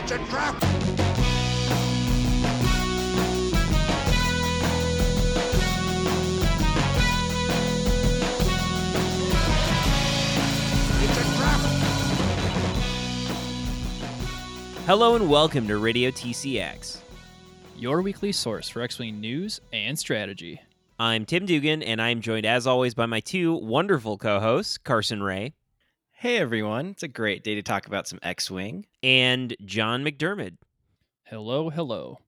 It's a trap! It's a trap! Hello and welcome to Radio TCX. your weekly source for X Wing news and strategy. I'm Tim Dugan, and I'm joined as always by my two wonderful co hosts, Carson Ray Hey everyone, it's a great day to talk about some X Wing. and John McDermott. Hello, hello.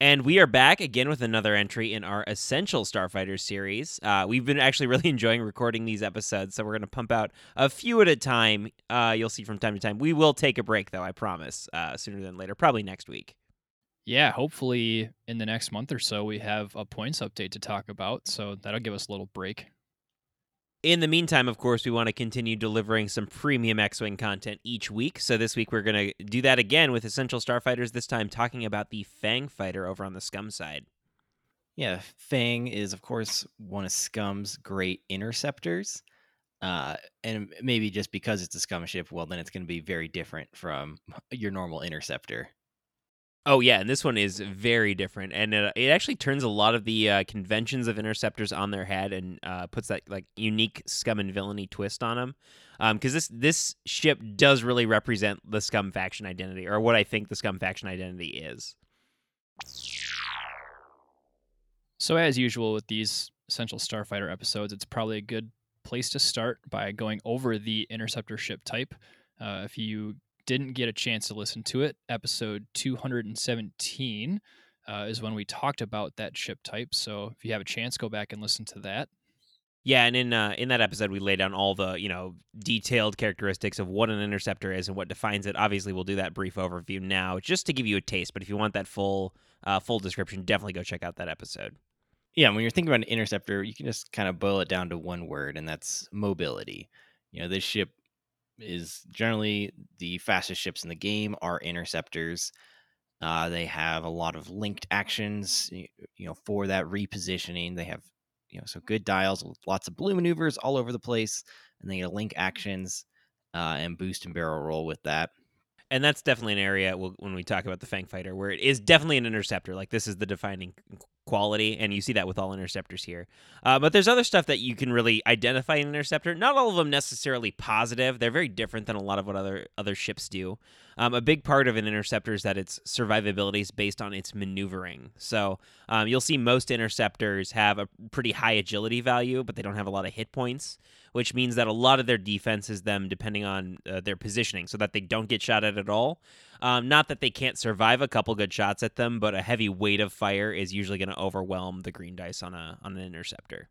And we are back again with another entry in our Essential Starfighters series. Uh, we've been actually really enjoying recording these episodes, so we're going to pump out a few at a time. Uh, you'll see from time to time. We will take a break, though, I promise, uh, sooner than later, probably next week. Yeah, hopefully in the next month or so we have a points update to talk about, so that'll give us a little break. In the meantime, of course, we want to continue delivering some premium X Wing content each week. So this week we're going to do that again with Essential Starfighters, this time talking about the Fang Fighter over on the Scum side. Yeah, Fang is of course one of Scum's great interceptors. Uh, and maybe just because it's a Scum ship, well, then it's going to be very different from your normal interceptor. Oh yeah, and this one is very different, and it, it actually turns a lot of the uh, conventions of interceptors on their head and uh, puts that like unique scum and villainy twist on them. Because this this ship does really represent the scum faction identity, or what I think the scum faction identity is. So as usual with these Essential Starfighter episodes, it's probably a good place to start by going over the interceptor ship type. Uh, if you didn't get a chance to listen to it, episode 217 uh, is when we talked about that ship type. So if you have a chance, go back and listen to that. Yeah, and in uh, in that episode, we lay down all the you know detailed characteristics of what an interceptor is and what defines it. Obviously, we'll do that brief overview now, just to give you a taste. But if you want that full uh, full description, definitely go check out that episode. Yeah, when you're thinking about an interceptor, you can just kind of boil it down to one word, and that's mobility. You know, this ship is generally the fastest ships in the game are interceptors. Uh, they have a lot of linked actions, you know, for that repositioning. They have, you know, so good dials, lots of blue maneuvers all over the place, and they get link actions uh, and boost and barrel roll with that. and that's definitely an area when we talk about the Fang Fighter where it is definitely an interceptor. Like this is the defining quality, and you see that with all interceptors here. Uh, but there's other stuff that you can really identify an interceptor. Not all of them necessarily positive. They're very different than a lot of what other other ships do. Um, a big part of an interceptor is that its survivability is based on its maneuvering. So um, you'll see most interceptors have a pretty high agility value, but they don't have a lot of hit points which means that a lot of their defense is them depending on uh, their positioning so that they don't get shot at at all. Um, not that they can't survive a couple good shots at them, but a heavy weight of fire is usually going to overwhelm the green dice on a on an interceptor.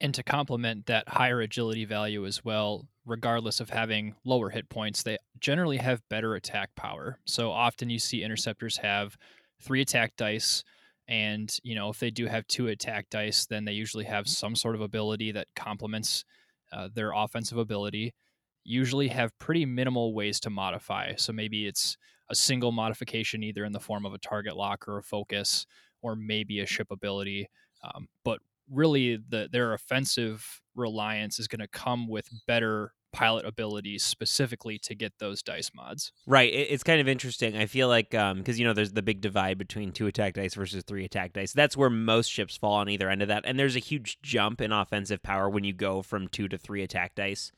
And to complement that higher agility value as well, regardless of having lower hit points, they generally have better attack power. So often you see interceptors have three attack dice. And, you know, if they do have two attack dice, then they usually have some sort of ability that complements uh, their offensive ability. Usually have pretty minimal ways to modify. So maybe it's a single modification, either in the form of a target lock or a focus, or maybe a ship ability. Um, but really the their offensive reliance is going to come with better pilot abilities specifically to get those dice mods. Right. It's kind of interesting. I feel like um, because you know there's the big divide between two attack dice versus three attack dice. That's where most ships fall on either end of that, and there's a huge jump in offensive power when you go from two to three attack dice.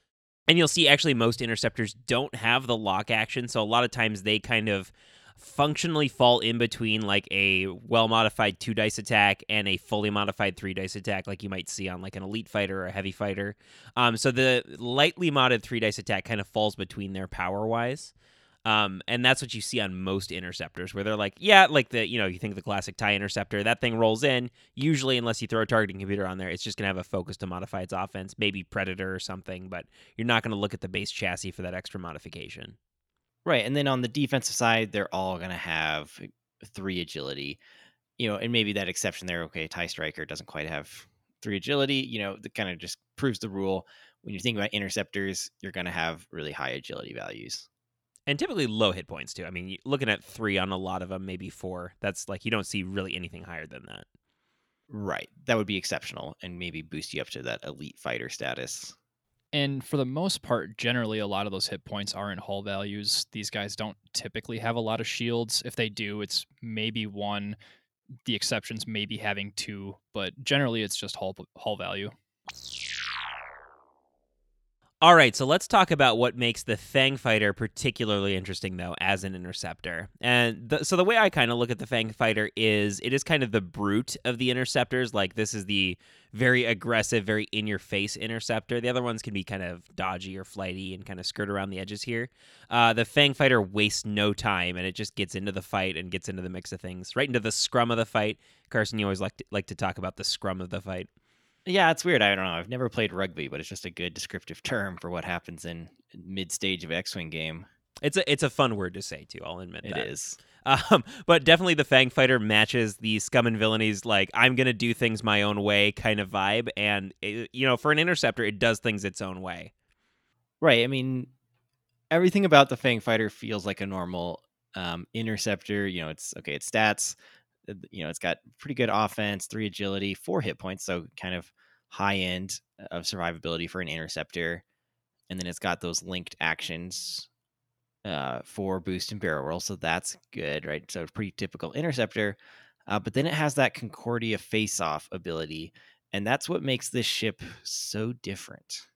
And you'll see actually most interceptors don't have the lock action, so a lot of times they kind of functionally fall in between like a well modified two dice attack and a fully modified three dice attack, like you might see on like an elite fighter or a heavy fighter. Um, so the lightly modded three dice attack kind of falls between their power wise. Um, and that's what you see on most interceptors, where they're like, yeah, like the you know you think the classic tie interceptor, that thing rolls in. Usually, unless you throw a targeting computer on there, it's just gonna have a focus to modify its offense, maybe predator or something, but you're not gonna look at the base chassis for that extra modification. Right. And then on the defensive side, they're all going to have three agility, you know, and maybe that exception there, okay, TIE Striker doesn't quite have three agility, you know, that kind of just proves the rule. When you think about interceptors, you're going to have really high agility values. and typically low hit points too. I mean, looking at three on a lot of them, maybe four. That's like you don't see really anything higher than that. Right. That would be exceptional and maybe boost you up to that elite fighter status. And for the most part, generally, a lot of those hit points are in hull values. These guys don't typically have a lot of shields. If they do, it's maybe one. The exceptions maybe having two, but generally, it's just hull, hull value. All right, so let's talk about what makes the Fang Fighter particularly interesting, though, as an interceptor. And the, so the way I kind of look at the Fang Fighter is it is kind of the brute of the interceptors. Like, this is the very aggressive, very in your face interceptor. The other ones can be kind of dodgy or flighty and kind of skirt around the edges here. Uh, the Fang Fighter wastes no time and it just gets into the fight and gets into the mix of things, right into the scrum of the fight. Carson, you always like to, like to talk about the scrum of the fight. Yeah, it's weird. I don't know. I've never played rugby, but it's just a good descriptive term for what happens in mid stage of X-wing game. It's a it's a fun word to say too. I'll admit It that. is. Um, but definitely the Fang Fighter matches the scum and villainies like I'm gonna do things my own way kind of vibe, and it, you know for an interceptor it does things its own way. Right. I mean, everything about the Fang Fighter feels like a normal um, interceptor. You know, it's okay. It's stats. Uh, You know, it's got pretty good offense, three agility, four hit points, so kind of high end of survivability for an interceptor. And then it's got those linked actions uh, for boost and barrel roll, so that's good, right? So pretty typical interceptor. Uh, but then it has that Concordia face off ability, and that's what makes this ship so different.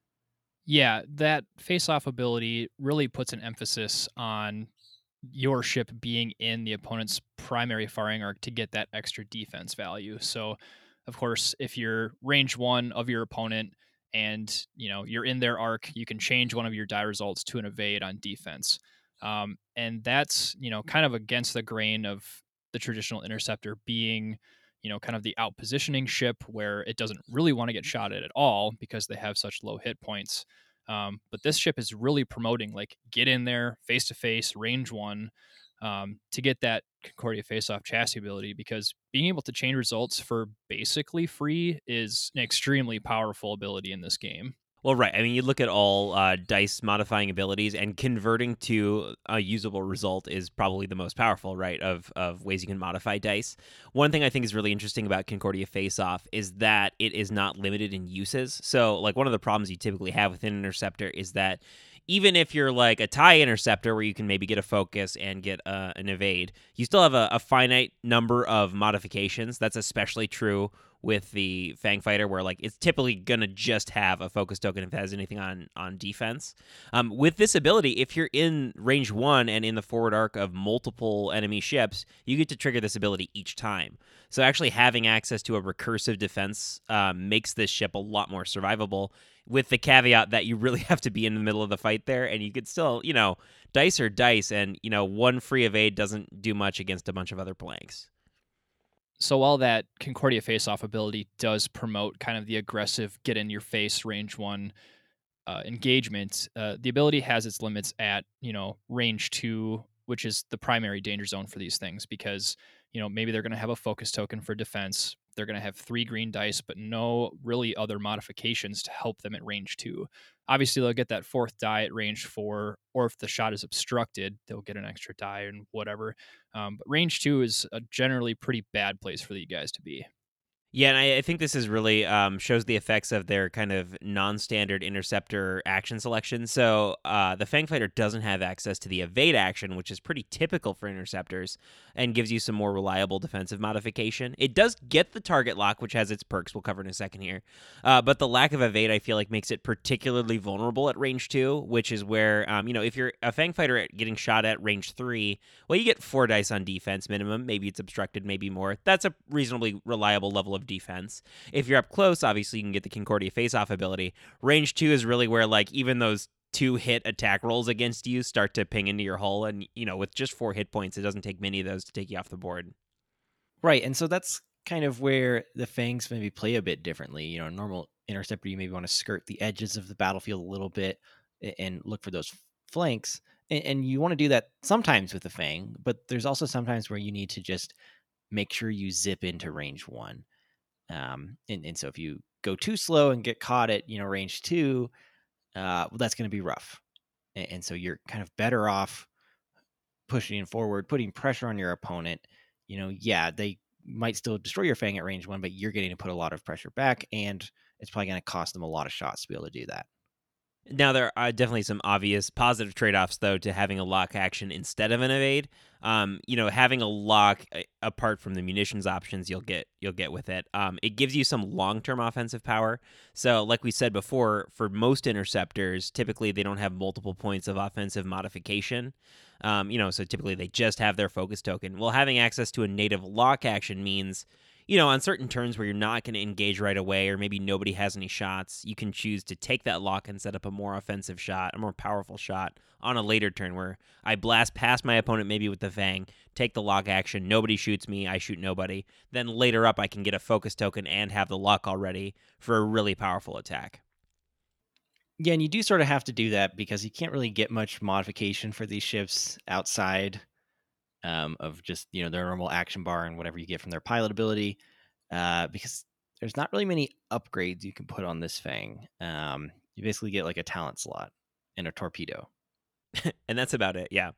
Yeah, that face off ability really puts an emphasis on your ship being in the opponent's primary firing arc to get that extra defense value. So, of course, if you're range one of your opponent and you know you're in their arc, you can change one of your die results to an evade on defense, um, and that's you know kind of against the grain of the traditional interceptor being you know kind of the out positioning ship where it doesn't really want to get shot at at all because they have such low hit points. Um, but this ship is really promoting like get in there face to face, range one, um, to get that Concordia face off chassis ability because being able to change results for basically free is an extremely powerful ability in this game. Well, right. I mean, you look at all uh, dice modifying abilities, and converting to a usable result is probably the most powerful, right? Of of ways you can modify dice. One thing I think is really interesting about Concordia Face Off is that it is not limited in uses. So, like one of the problems you typically have with an interceptor is that even if you're like a tie interceptor where you can maybe get a focus and get uh, an evade, you still have a, a finite number of modifications. That's especially true with the Fang Fighter, where like it's typically gonna just have a focus token if it has anything on on defense. Um, with this ability, if you're in range one and in the forward arc of multiple enemy ships, you get to trigger this ability each time. So actually having access to a recursive defense um, makes this ship a lot more survivable. With the caveat that you really have to be in the middle of the fight there, and you could still, you know, dice or dice, and you know, one free evade doesn't do much against a bunch of other planks so while that Concordia face off ability does promote kind of the aggressive get in your face range one uh, engagement, uh, the ability has its limits at you know range two, which is the primary danger zone for these things because you know maybe they're going to have a focus token for defense. They're going to have three green dice, but no really other modifications to help them at range two. Obviously, they'll get that fourth die at range four, or if the shot is obstructed, they'll get an extra die and whatever. Um, but range two is a generally pretty bad place for you guys to be. Yeah, and I, I think this is really um, shows the effects of their kind of non-standard interceptor action selection. So uh, the Fang Fighter doesn't have access to the evade action, which is pretty typical for interceptors, and gives you some more reliable defensive modification. It does get the target lock, which has its perks. We'll cover in a second here. Uh, but the lack of evade, I feel like, makes it particularly vulnerable at range two, which is where um, you know if you're a Fang Fighter getting shot at range three, well, you get four dice on defense minimum. Maybe it's obstructed, maybe more. That's a reasonably reliable level of defense. If you're up close, obviously you can get the Concordia face off ability. Range two is really where like even those two hit attack rolls against you start to ping into your hull and you know with just four hit points it doesn't take many of those to take you off the board Right, and so that's kind of where the fangs maybe play a bit differently. You know, a normal interceptor, you maybe want to skirt the edges of the battlefield a little bit and look for those flanks, and, and you want to do that sometimes with the fang. But there's also sometimes where you need to just make sure you zip into range one. Um, and, and so if you go too slow and get caught at you know range two, uh, well, that's going to be rough. And, and so you're kind of better off pushing forward, putting pressure on your opponent. You know, yeah, they might still destroy your fang at range one, but you're getting to put a lot of pressure back, and it's probably going to cost them a lot of shots to be able to do that. Now there are definitely some obvious positive trade-offs though to having a lock action instead of an evade. Um, you know, having a lock apart from the munitions options you'll get you'll get with it. Um, it gives you some long-term offensive power. So, like we said before, for most interceptors, typically they don't have multiple points of offensive modification. Um, you know, so typically they just have their focus token. Well, having access to a native lock action means you know, on certain turns where you're not going to engage right away, or maybe nobody has any shots, you can choose to take that lock and set up a more offensive shot, a more powerful shot on a later turn where I blast past my opponent, maybe with the Fang, take the lock action, nobody shoots me, I shoot nobody. Then later up, I can get a focus token and have the lock already for a really powerful attack. Yeah, and you do sort of have to do that because you can't really get much modification for these ships outside um, of just you know their normal action bar and whatever you get from their pilot ability, uh, because there's not really many upgrades you can put on this Fang. Um, you basically get like a talent slot and a torpedo, and that's about it. Yeah,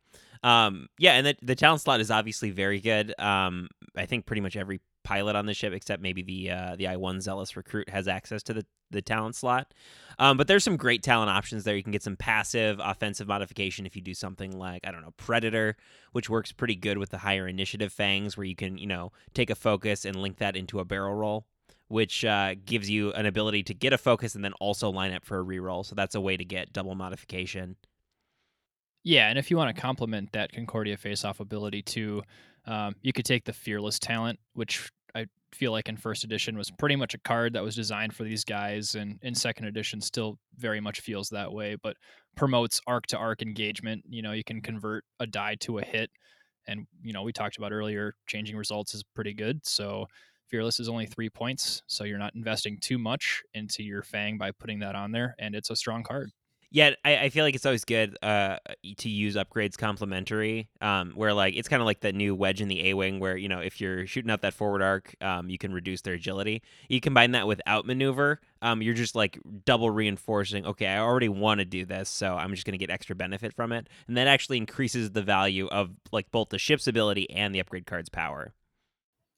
um, yeah, and the, the talent slot is obviously very good. Um, I think pretty much every pilot on the ship, except maybe the uh, the I one zealous recruit has access to the the talent slot. Um, but there's some great talent options there. You can get some passive offensive modification if you do something like I don't know Predator, which works pretty good with the higher initiative fangs, where you can you know take a focus and link that into a barrel roll, which uh, gives you an ability to get a focus and then also line up for a reroll. So that's a way to get double modification. Yeah, and if you want to complement that Concordia face-off ability too, um, you could take the Fearless talent, which feel like in first edition was pretty much a card that was designed for these guys, and in second edition still very much feels that way, but promotes arc to arc engagement. You know, you can convert a die to a hit, and you know we talked about earlier, changing results is pretty good. So Fearless is only three points, so you're not investing too much into your Fang by putting that on there, and it's a strong card. Yeah, I, I feel like it's always good uh, to use upgrades complementary. Um, where like it's kind of like the new wedge in the A wing, where you know if you're shooting out that forward arc, um, you can reduce their agility. You combine that with outmaneuver, um, you're just like double reinforcing. Okay, I already want to do this, so I'm just going to get extra benefit from it, and that actually increases the value of like both the ship's ability and the upgrade card's power.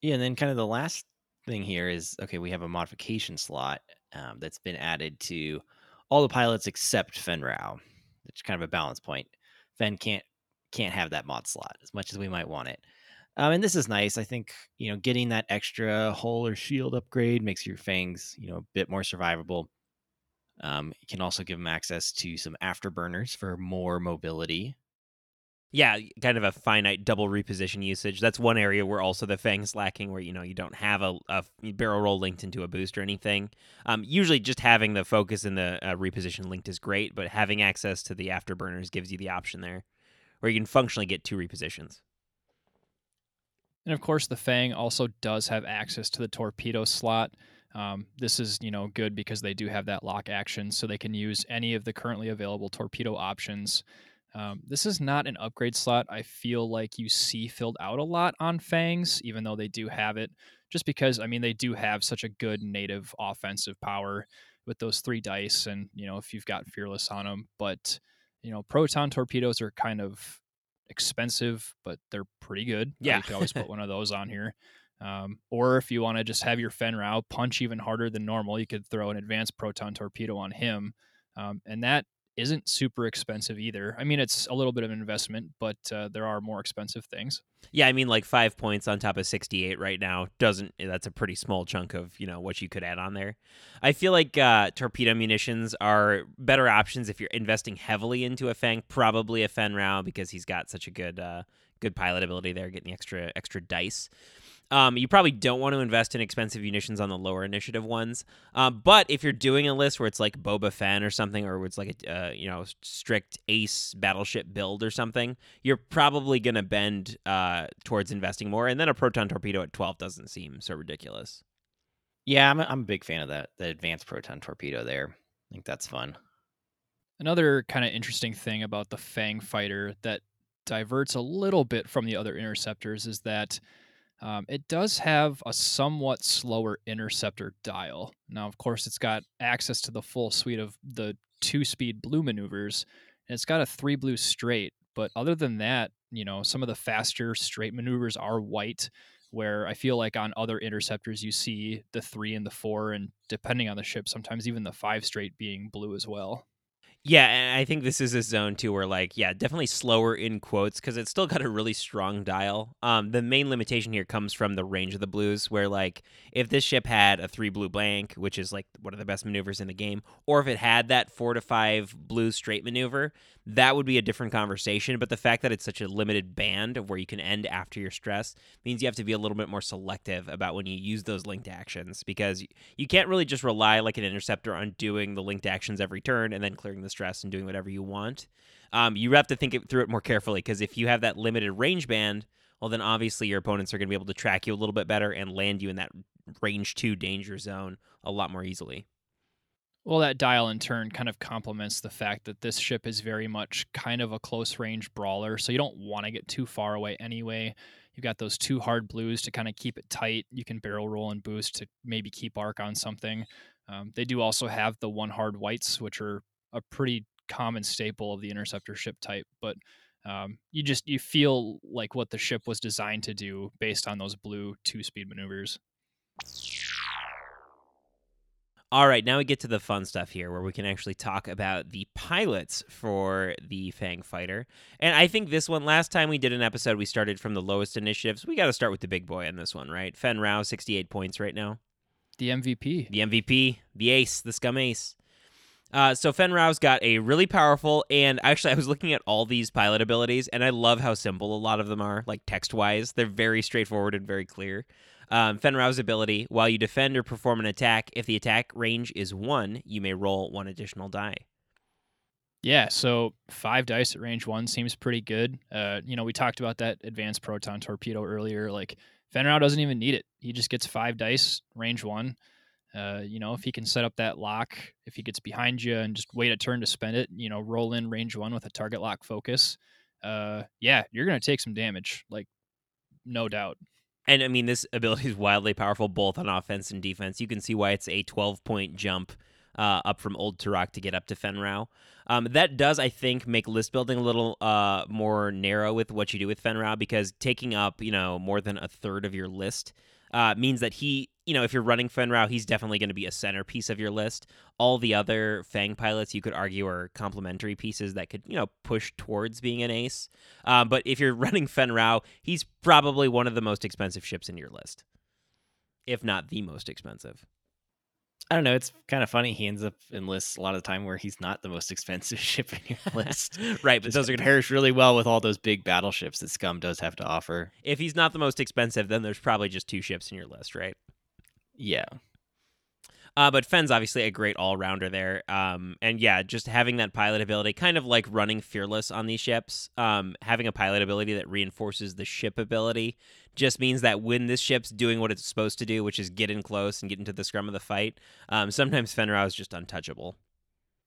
Yeah, and then kind of the last thing here is okay, we have a modification slot um, that's been added to all the pilots except Fenn Rau. It's kind of a balance point. Fenn can't can't have that mod slot as much as we might want it. Um, and this is nice. I think you know getting that extra hull or shield upgrade makes your fangs you know a bit more survivable. Um, can also give them access to some afterburners for more mobility yeah, kind of a finite double reposition usage. That's one area where also the Fang's lacking, where you know you don't have a, a barrel roll linked into a boost or anything. Um, usually, just having the focus and the uh, reposition linked is great, but having access to the afterburners gives you the option there, where you can functionally get two repositions. And of course, the Fang also does have access to the torpedo slot. Um, this is you know good because they do have that lock action, so they can use any of the currently available torpedo options. Um, this is not an upgrade slot I feel like you see filled out a lot on Fangs, even though they do have it, just because, I mean, they do have such a good native offensive power with those three dice. And, you know, if you've got Fearless on them, but, you know, Proton torpedoes are kind of expensive, but they're pretty good. Yeah. you could always put one of those on here. Um, or if you want to just have your Fenn Rau punch even harder than normal, you could throw an advanced proton torpedo on him. Um, and that isn't super expensive either. I mean, it's a little bit of an investment, but uh, there are more expensive things. Yeah, I mean, like five points on top of 68 right now doesn't, that's a pretty small chunk of, you know, what you could add on there. I feel like uh, torpedo munitions are better options if you're investing heavily into a Fang, probably a Fenn Rau because he's got such a good, uh, good pilot ability there, getting extra, extra dice. Um, you probably don't want to invest in expensive munitions on the lower initiative ones. Um, but if you're doing a list where it's like Boba Fett or something, or it's like a uh, you know strict Ace battleship build or something, you're probably gonna bend uh, towards investing more. And then a proton torpedo at 12 doesn't seem so ridiculous. Yeah, I'm a, I'm a big fan of that the advanced proton torpedo there. I think that's fun. Another kind of interesting thing about the Fang fighter that diverts a little bit from the other interceptors is that um, it does have a somewhat slower interceptor dial. Now, of course, it's got access to the full suite of the two speed blue maneuvers, and it's got a three blue straight. But other than that, you know, some of the faster straight maneuvers are white, where I feel like on other interceptors, you see the three and the four, and depending on the ship, sometimes even the five straight being blue as well. Yeah, and I think this is a zone too where like, yeah, definitely slower in quotes because it's still got a really strong dial. Um, the main limitation here comes from the range of the blues, where like if this ship had a three blue blank, which is like one of the best maneuvers in the game, or if it had that four to five blue straight maneuver, that would be a different conversation. But the fact that it's such a limited band of where you can end after your stress means you have to be a little bit more selective about when you use those linked actions because you can't really just rely like an interceptor on doing the linked actions every turn and then clearing the stress and doing whatever you want. Um, you have to think it through it more carefully because if you have that limited range band, well, then obviously your opponents are going to be able to track you a little bit better and land you in that range two danger zone a lot more easily. Well, that dial in turn kind of complements the fact that this ship is very much kind of a close range brawler, so you don't want to get too far away anyway. You've got those two hard blues to kind of keep it tight. You can barrel roll and boost to maybe keep arc on something. Um, they do also have the one hard whites, which are a pretty common staple of the interceptor ship type, but um, you just you feel like what the ship was designed to do based on those blue two speed maneuvers. All right, now we get to the fun stuff here where we can actually talk about the pilots for the Fang Fighter. And I think this one, last time we did an episode, we started from the lowest initiatives. We got to start with the big boy on this one, right? Fenn Rau, 68 points right now. The MVP. The MVP, the ace, the scum ace. Uh, so Fenn Rau's got a really powerful, and actually, I was looking at all these pilot abilities, and I love how simple a lot of them are, like text wise. They're very straightforward and very clear. Um, ability while you defend or perform an attack, if the attack range is one, you may roll one additional die. Yeah, so five dice at range one seems pretty good. Uh, you know, we talked about that advanced proton torpedo earlier. Like Fenn Rau doesn't even need it; he just gets five dice, range one. Uh, you know, if he can set up that lock, if he gets behind you and just wait a turn to spend it, you know, roll in range one with a target lock focus. Uh, yeah, you're gonna take some damage, like no doubt. And I mean, this ability is wildly powerful both on offense and defense. You can see why it's a 12 point jump uh, up from Old Teroch to get up to Fenn Rau. Um, that does, I think, make list building a little uh, more narrow with what you do with Fenn Rau because taking up, you know, more than a third of your list uh, means that he, you know, if you're running Fenn Rau, he's definitely going to be a centerpiece of your list. All the other Fang pilots, you could argue, are complementary pieces that could, you know, push towards being an ace. Um, but if you're running Fenn Rau, he's probably one of the most expensive ships in your list, if not the most expensive. I don't know. It's kind of funny. He ends up in lists a lot of the time where he's not the most expensive ship in your list. right, but Just those are going to pairs really well with all those big battleships that Scum does have to offer. If he's not the most expensive, then there's probably just two ships in your list, right? Yeah. Uh, but Fenn's obviously a great all rounder there. Um, and yeah, just having that pilot ability, kind of like running fearless on these ships, um, having a pilot ability that reinforces the ship ability just means that when this ship's doing what it's supposed to do, which is get in close and get into the scrum of the fight, um, sometimes Fenn Rau is just untouchable.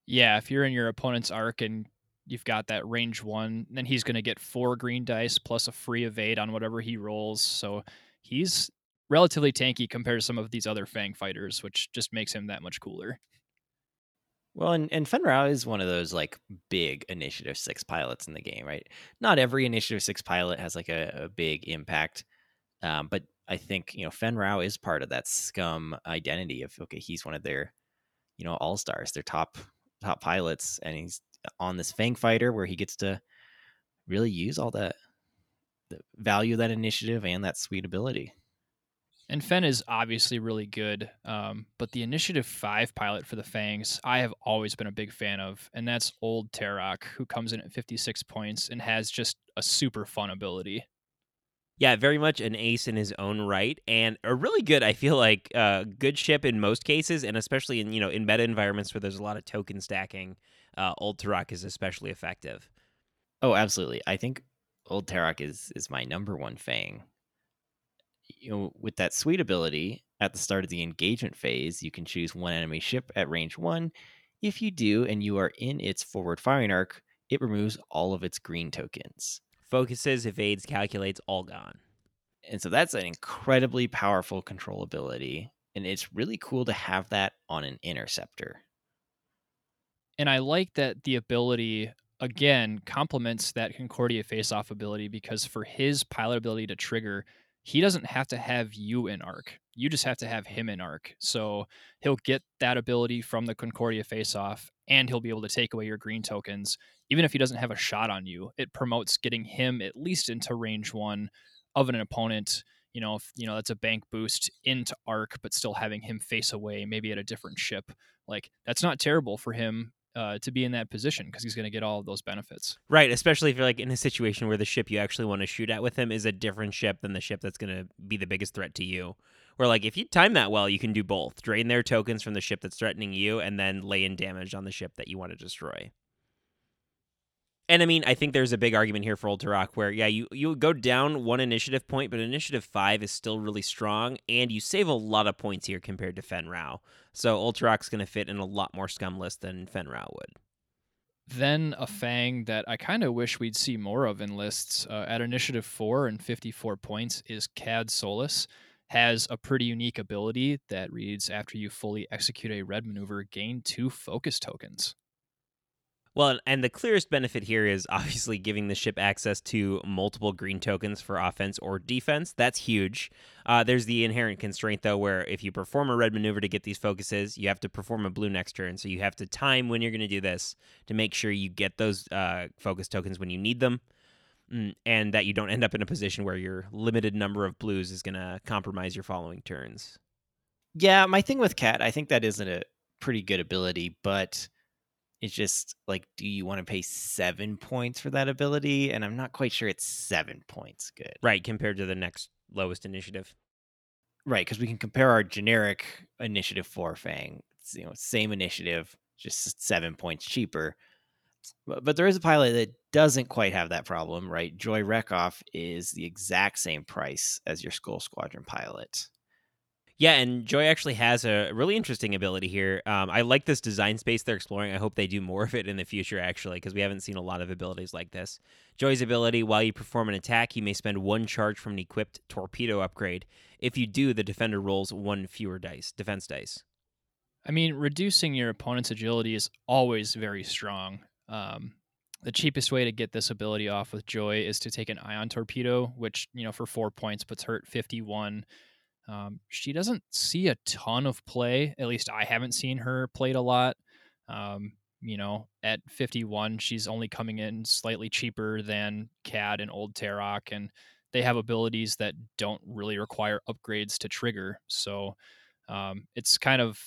Yeah, if you're in your opponent's arc and you've got that range one, then he's going to get four green dice plus a free evade on whatever he rolls. So he's relatively tanky compared to some of these other Fang fighters, which just makes him that much cooler. Well, and, and Fenn Rau is one of those like big Initiative 6 pilots in the game, right? Not every Initiative 6 pilot has like a, a big impact. Um, but I think, you know, Fenn Rau is part of that scum identity of, okay, he's one of their, you know, all stars, their top, top pilots. And he's on this Fang fighter where he gets to really use all that, the value of that initiative and that sweet ability. And Fenn is obviously really good, um, but the Initiative 5 pilot for the Fangs, I have always been a big fan of, and that's Old Teroch, who comes in at 56 points and has just a super fun ability. Yeah, very much an ace in his own right, and a really good. I feel like uh, good ship in most cases, and especially in you know in meta environments where there's a lot of token stacking. Uh, Old Teroch is especially effective. Oh, absolutely. I think Old Teroch is is my number one Fang. You know, with that sweet ability at the start of the engagement phase, you can choose one enemy ship at range one. If you do, and you are in its forward firing arc, it removes all of its green tokens. Focuses, evades, calculates, all gone. And so that's an incredibly powerful control ability. And it's really cool to have that on an interceptor. And I like that the ability again complements that Concordia face-off ability because for his pilot ability to trigger, he doesn't have to have you in arc. You just have to have him in arc. So he'll get that ability from the Concordia face-off, and he'll be able to take away your green tokens. Even if he doesn't have a shot on you, it promotes getting him at least into range one of an opponent. You know, if you know that's a bank boost into arc, but still having him face away, maybe at a different ship. Like that's not terrible for him uh, to be in that position because he's going to get all of those benefits. Right, especially if you're like in a situation where the ship you actually want to shoot at with him is a different ship than the ship that's going to be the biggest threat to you. Where like if you time that well, you can do both: drain their tokens from the ship that's threatening you, and then lay in damage on the ship that you want to destroy. And I mean, I think there's a big argument here for Old Teroch where, yeah, you, you go down one initiative point, but initiative five is still really strong, and you save a lot of points here compared to Fenn Rau. So Old Teroch's going to fit in a lot more scum list than Fenn Rau would. Then a Fang that I kind of wish we'd see more of in lists uh, at initiative four and 54 points is Kad Solus. Has a pretty unique ability that reads after you fully execute a red maneuver, gain two focus tokens. Well, and the clearest benefit here is obviously giving the ship access to multiple green tokens for offense or defense. That's huge. Uh, there's the inherent constraint, though, where if you perform a red maneuver to get these focuses, you have to perform a blue next turn. So you have to time when you're going to do this to make sure you get those uh, focus tokens when you need them. Mm, and that you don't end up in a position where your limited number of blues is going to compromise your following turns. Yeah, my thing with Kad, I think that isn't a pretty good ability, but it's just like, do you want to pay seven points for that ability? And I'm not quite sure it's seven points good. Right, compared to the next lowest initiative. Right, because we can compare our generic initiative for Fang. It's, you know, same initiative, just seven points cheaper. But, but there is a pilot that doesn't quite have that problem, right? Joy Rekkoff is the exact same price as your Skull Squadron pilot. Yeah, and Joy actually has a really interesting ability here. Um, I like this design space they're exploring. I hope they do more of it in the future, actually, because we haven't seen a lot of abilities like this. Joy's ability while you perform an attack, you may spend one charge from an equipped torpedo upgrade. If you do, the defender rolls one fewer dice, defense dice. I mean, reducing your opponent's agility is always very strong. Um, the cheapest way to get this ability off with Joy is to take an ion torpedo, which, you know, for four points puts her at 51 um, she doesn't see a ton of play. At least I haven't seen her played a lot. Um, you know, at 51, she's only coming in slightly cheaper than Kad and Old Teroch, and they have abilities that don't really require upgrades to trigger. So um, it's kind of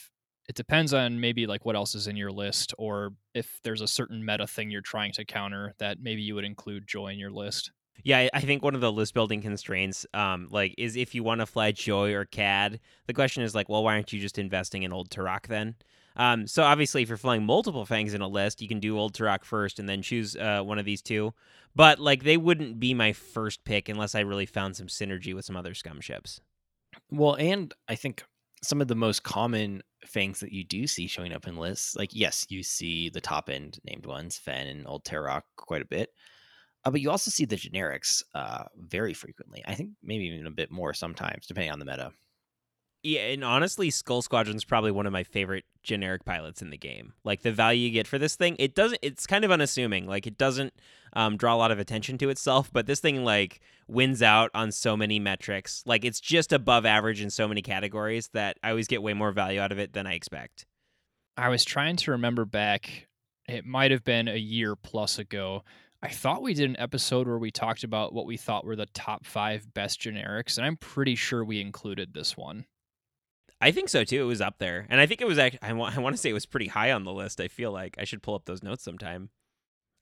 it depends on maybe like what else is in your list, or if there's a certain meta thing you're trying to counter that maybe you would include Joy in your list. Yeah, I think one of the list building constraints, um, like, is if you want to fly Joy or Kad. The question is like, well, why aren't you just investing in Old Teroch then? Um, so obviously, if you're flying multiple Fangs in a list, you can do Old Teroch first and then choose uh, one of these two. But like, they wouldn't be my first pick unless I really found some synergy with some other scum ships. Well, and I think some of the most common fangs that you do see showing up in lists, like yes, you see the top end named ones, Fenn and Old Teroch, quite a bit. Uh, but you also see the generics uh, very frequently. I think maybe even a bit more sometimes, depending on the meta. Yeah, and honestly, Skull Squadron's probably one of my favorite generic pilots in the game. Like the value you get for this thing, it doesn't. It's kind of unassuming. Like it doesn't um, draw a lot of attention to itself, but this thing like wins out on so many metrics. Like it's just above average in so many categories that I always get way more value out of it than I expect. I was trying to remember back. It might have been a year plus ago I thought we did an episode where we talked about what we thought were the top five best generics, and I'm pretty sure we included this one. I think so too. It was up there, and I think it was. Actually, I want. Want to say it was pretty high on the list. I feel like I should pull up those notes sometime.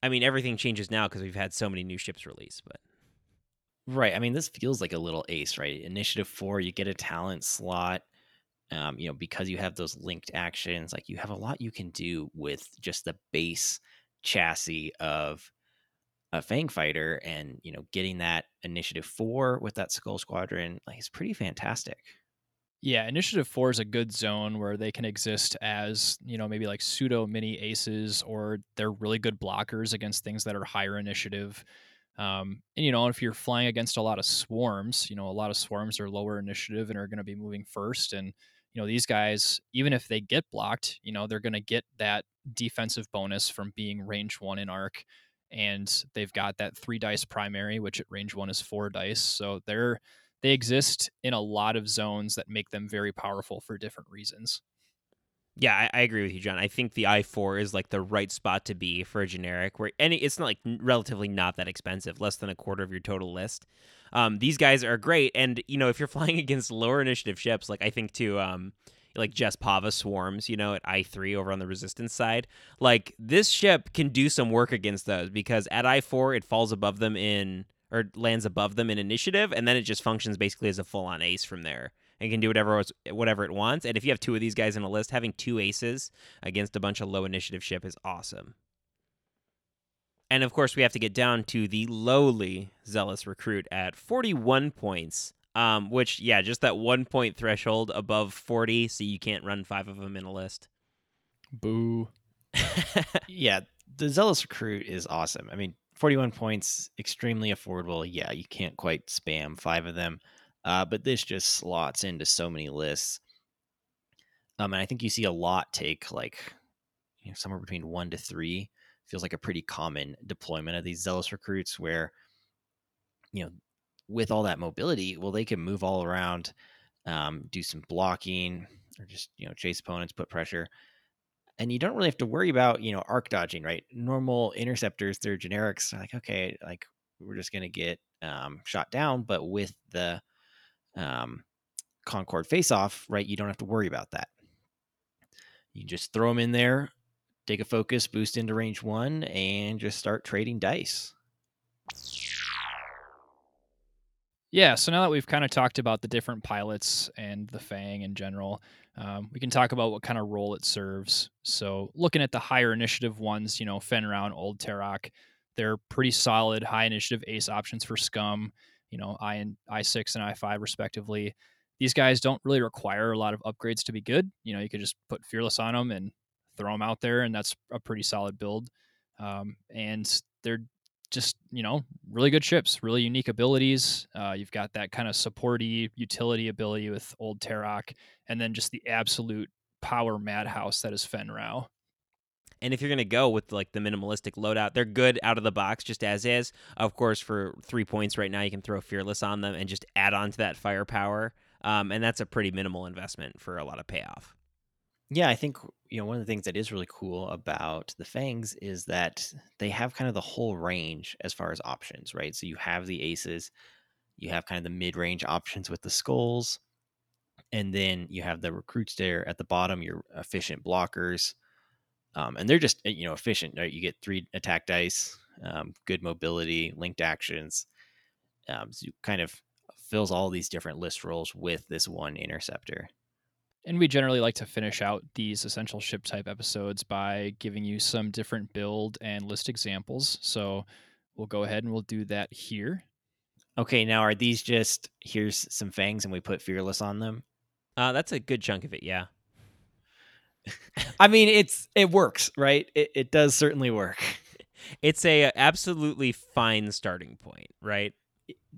I mean, everything changes now because we've had so many new ships released, but right. I mean, this feels like a little ace, right? Initiative four, you get a talent slot. Um, you know, because you have those linked actions, like you have a lot you can do with just the base chassis of a Fang fighter, and you know, getting that initiative four with that Skull Squadron, like, it's pretty fantastic. Yeah, Initiative 4 is a good zone where they can exist as, you know, maybe like pseudo mini aces or they're really good blockers against things that are higher initiative. Um, and, you know, if you're flying against a lot of swarms, you know, a lot of swarms are lower initiative and are going to be moving first. And, you know, these guys, even if they get blocked, you know, they're going to get that defensive bonus from being range one in arc and they've got that three dice primary, which at range one is four dice. So they're they exist in a lot of zones that make them very powerful for different reasons. Yeah, I, I, agree with you, John. I think the i4 is like the right spot to be for a generic where any it's not like relatively not that expensive, less than a quarter of your total list. Um, these guys are great, and you know if you're flying against lower initiative ships, like I think to um, like Jess Pava swarms, you know, at I3 over on the resistance side. Like this ship can do some work against those because at I4 it falls above them in or lands above them in initiative, and then it just functions basically as a full on ace from there and can do whatever whatever it wants. And if you have two of these guys in a list, having two aces against a bunch of low initiative ship is awesome. And of course, we have to get down to the lowly zealous recruit at 41 points. Um, which yeah, just that one point threshold above 40, so you can't run five of them in a list. Boo. yeah, the zealous recruit is awesome. I mean, 41 points, extremely affordable. Yeah, you can't quite spam five of them. Uh, but this just slots into so many lists. Um, and I think you see a lot take like you know, somewhere between one to three. Feels like a pretty common deployment of these zealous recruits where, you know, with all that mobility, well, they can move all around, um, do some blocking, or just you know chase opponents, put pressure, and you don't really have to worry about you know arc dodging, right? Normal interceptors, they're generics, like okay, like we're just gonna get um, shot down, but with the um, Concord face off, right, you don't have to worry about that. You just throw them in there, take a focus, boost into range one, and just start trading dice. Yeah, so now that we've kind of talked about the different pilots and the Fang in general, um, we can talk about what kind of role it serves. So, looking at the higher initiative ones, you know, Fenn Rau, Old Teroch, they're pretty solid high initiative ace options for Scum you know, I and i6 and i5 respectively. These guys don't really require a lot of upgrades to be good. You know, you could just put Fearless on them and throw them out there, and that's a pretty solid build. Um, and they're just you know really good ships, really unique abilities. Uh, you've got that kind of supporty utility ability with Old Teroch, and then just the absolute power madhouse that is Fenn Rau. And if you're going to go with like the minimalistic loadout, they're good out of the box just as is. Of course, for three points right now, you can throw Fearless on them and just add on to that firepower. Um, and that's a pretty minimal investment for a lot of payoff. Yeah, I think you know one of the things that is really cool about the Fangs is that they have kind of the whole range as far as options, right? So you have the aces, you have kind of the mid-range options with the skulls, and then you have the recruits there at the bottom, your efficient blockers, um, and they're just eh, you know efficient. Right? You get three attack dice, um, good mobility, linked actions. Um, so kind of fills all these different list roles with this one interceptor. And we generally like to finish out these essential ship type episodes by giving you some different build and list examples. So we'll go ahead and we'll do that here. Okay, now are these just here's some fangs and we put fearless on them? Uh, that's a good chunk of it, yeah. I mean, it's it works, right? It, it does certainly work. It's a absolutely fine starting point, right?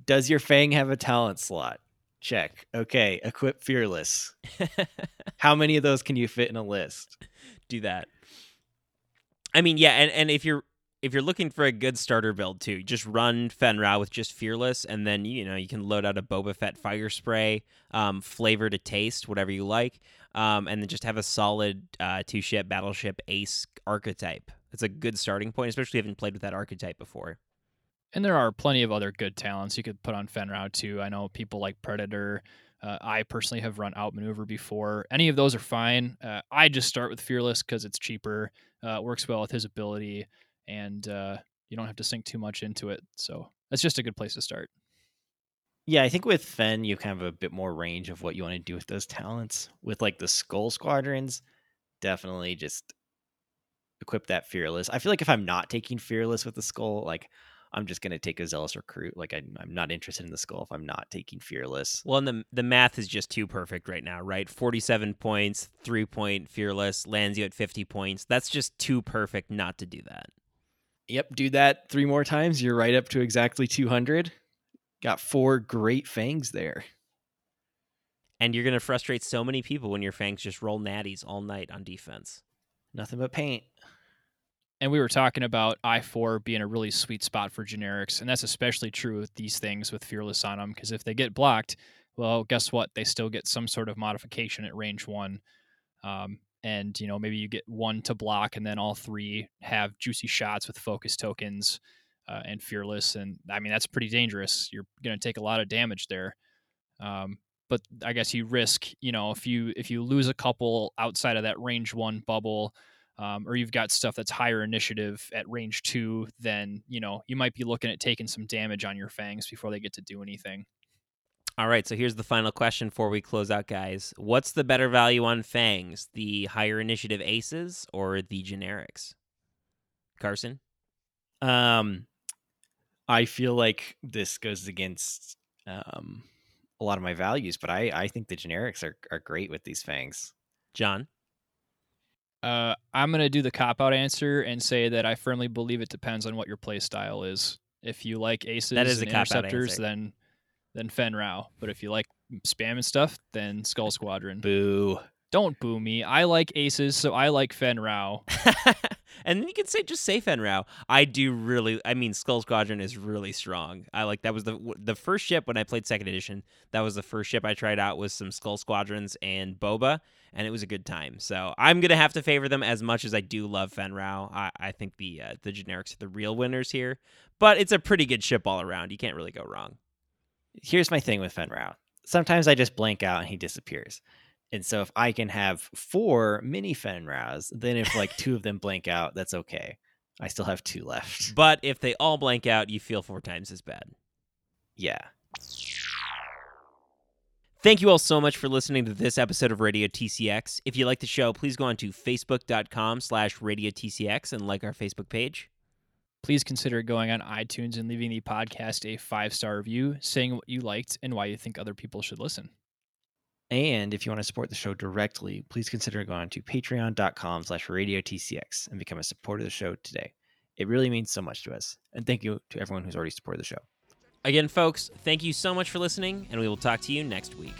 Does your Fang have a talent slot? Check. Okay, equip fearless. How many of those can you fit in a list? Do that. I mean, yeah, and, and if you're if you're looking for a good starter build too, just run Fenn Rau with just Fearless, and then you know you can load out a Boba Fett fire spray, um, flavor to taste, whatever you like um, and then just have a solid uh, two ship battleship ace archetype. It's a good starting point, especially if you haven't played with that archetype before. And there are plenty of other good talents you could put on Fenn Rau too. I know people like Predator. Uh, I personally have run outmaneuver before. Any of those are fine. Uh, I just start with Fearless because it's cheaper, uh, works well with his ability, and uh, you don't have to sink too much into it. So that's just a good place to start. Yeah, I think with Fenn, you kind of have a bit more range of what you want to do with those talents. With like the Skull Squadrons, definitely just equip that Fearless. I feel like if I'm not taking Fearless with the Skull, like I'm just gonna take a Zealous Recruit. Like I, I'm not interested in the Skull if I'm not taking Fearless. Well, and the the math is just too perfect right now, right? 47 points, three point Fearless lands you at 50 points. That's just too perfect not to do that. Yep, do that three more times. You're right up to exactly 200. Got four great fangs there. And you're going to frustrate so many people when your fangs just roll natties all night on defense. Nothing but paint. And we were talking about I4 being a really sweet spot for generics. And that's especially true with these things with Fearless on them. Because if they get blocked, well, guess what? They still get some sort of modification at range one. Um, and you know maybe you get one to block, and then all three have juicy shots with focus tokens uh, and fearless, and I mean that's pretty dangerous. You're going to take a lot of damage there. Um, but I guess you risk, you know, if you if you lose a couple outside of that range one bubble, um, or you've got stuff that's higher initiative at range two, then you know you might be looking at taking some damage on your fangs before they get to do anything. All right, so here's the final question before we close out, guys. What's the better value on fangs, the higher initiative aces or the generics? Carson, Um, I feel like this goes against um a lot of my values, but I I think the generics are are great with these fangs. John, Uh, I'm gonna do the cop out answer and say that I firmly believe it depends on what your play style is. If you like aces is a and interceptors, answer. then then Fenn Rau. But if you like spam and stuff, then Skull Squadron. Boo. Don't boo me. I like aces, so I like Fenn Rau. and then you can say just say Fenn Rau. I do really. I mean, Skull Squadron is really strong. I like that was the the first ship when I played second edition. That was the first ship I tried out with some Skull Squadrons and Boba, and it was a good time. So I'm gonna have to favor them as much as I do love Fenn Rau. I, I think the uh, the generics are the real winners here, but it's a pretty good ship all around. You can't really go wrong. Here's my thing with Fenn Rau. Sometimes I just blank out and he disappears. And so if I can have four mini Fenn Raus, then if like two of them blank out, that's okay. I still have two left. But if they all blank out, you feel four times as bad. Yeah. Thank you all so much for listening to this episode of Radio TCX. If you like the show, please go on to facebook.com slash Radio TCX and like our Facebook page. Please consider going on iTunes and leaving the podcast a five star review, saying what you liked and why you think other people should listen. And if you want to support the show directly, please consider going to patreon.com slash radiotcx and become a supporter of the show today. It really means so much to us. And thank you to everyone who's already supported the show. Again, folks, thank you so much for listening, and we will talk to you next week.